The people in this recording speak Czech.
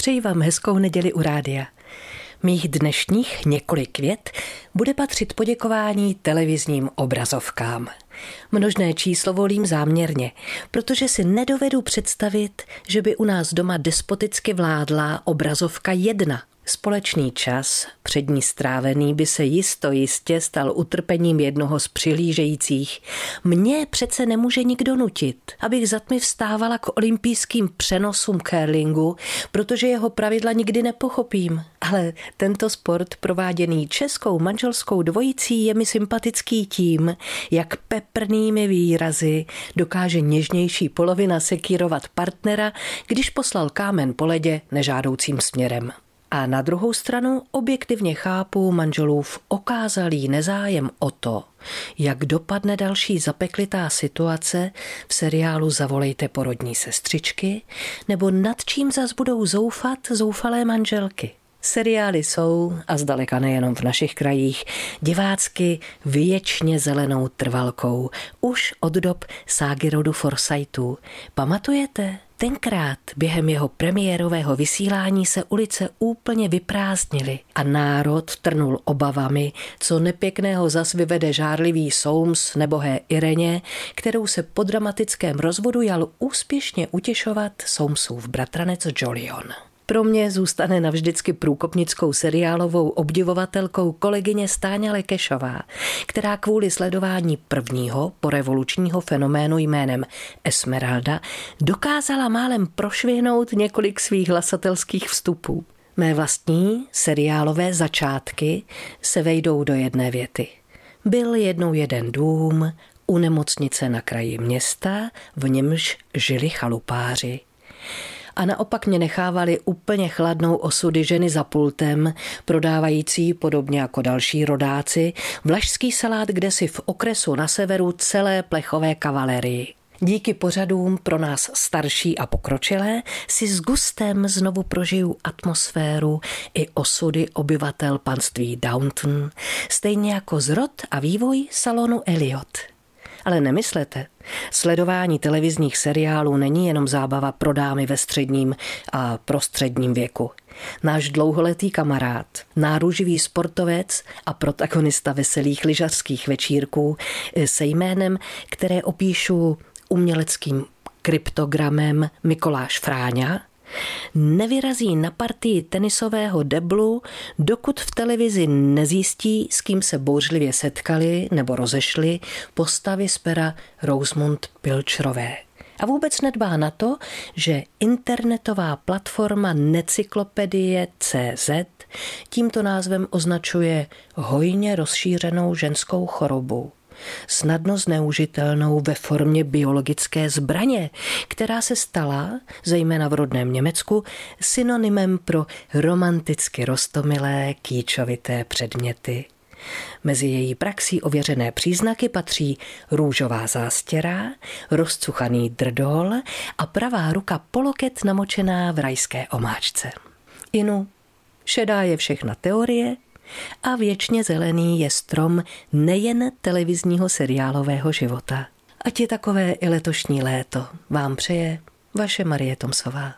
Přeji vám hezkou neděli u rádia. Mých dnešních několik vět bude patřit poděkování televizním obrazovkám. Množné číslo volím záměrně, protože si nedovedu představit, že by u nás doma despoticky vládla obrazovka jedna – Společný čas, před ní strávený, by se jisto jistě stal utrpením jednoho z přihlížejících. Mně přece nemůže nikdo nutit, abych za tmy vstávala k olympijským přenosům curlingu, protože jeho pravidla nikdy nepochopím. Ale tento sport prováděný českou manželskou dvojicí je mi sympatický tím, jak peprnými výrazy dokáže něžnější polovina sekírovat partnera, když poslal kámen po ledě nežádoucím směrem. A na druhou stranu objektivně chápu manželův okázalý nezájem o to, jak dopadne další zapeklitá situace v seriálu Zavolejte porodní sestřičky, nebo nad čím zas budou zoufat zoufalé manželky. Seriály jsou, a zdaleka nejenom v našich krajích, divácky věčně zelenou trvalkou, už od dob ságy rodu Forsytů. Pamatujete? Tenkrát během jeho premiérového vysílání se ulice úplně vyprázdnily a národ trnul obavami, co nepěkného zas vyvede žárlivý Soums nebohé Ireně, kterou se po dramatickém rozvodu jal úspěšně utěšovat Soumsův bratranec Jolion. Pro mě zůstane navždycky průkopnickou seriálovou obdivovatelkou kolegyně Stáňa Lekešová, která kvůli sledování prvního porevolučního fenoménu jménem Esmeralda dokázala málem prošvihnout několik svých hlasatelských vstupů. Mé vlastní seriálové začátky se vejdou do jedné věty. Byl jednou jeden dům u nemocnice na kraji města, v němž žili chalupáři a naopak mě nechávali úplně chladnou osudy ženy za pultem, prodávající, podobně jako další rodáci, vlašský salát kde si v okresu na severu celé plechové kavalerii. Díky pořadům pro nás starší a pokročilé si s gustem znovu prožiju atmosféru i osudy obyvatel panství Downton, stejně jako zrod a vývoj salonu Elliot. Ale nemyslete, sledování televizních seriálů není jenom zábava pro dámy ve středním a prostředním věku. Náš dlouholetý kamarád, náruživý sportovec a protagonista veselých lyžařských večírků se jménem, které opíšu uměleckým kryptogramem Mikoláš Fráňa, nevyrazí na partii tenisového deblu, dokud v televizi nezjistí, s kým se bouřlivě setkali nebo rozešli postavy z pera Rosemont Pilčrové. A vůbec nedbá na to, že internetová platforma Necyklopedie CZ tímto názvem označuje hojně rozšířenou ženskou chorobu snadno zneužitelnou ve formě biologické zbraně, která se stala, zejména v rodném Německu, synonymem pro romanticky rostomilé kýčovité předměty. Mezi její praxí ověřené příznaky patří růžová zástěra, rozcuchaný drdol a pravá ruka poloket namočená v rajské omáčce. Inu, šedá je všechna teorie, a věčně zelený je strom nejen televizního seriálového života. Ať je takové i letošní léto, vám přeje vaše Marie Tomsová.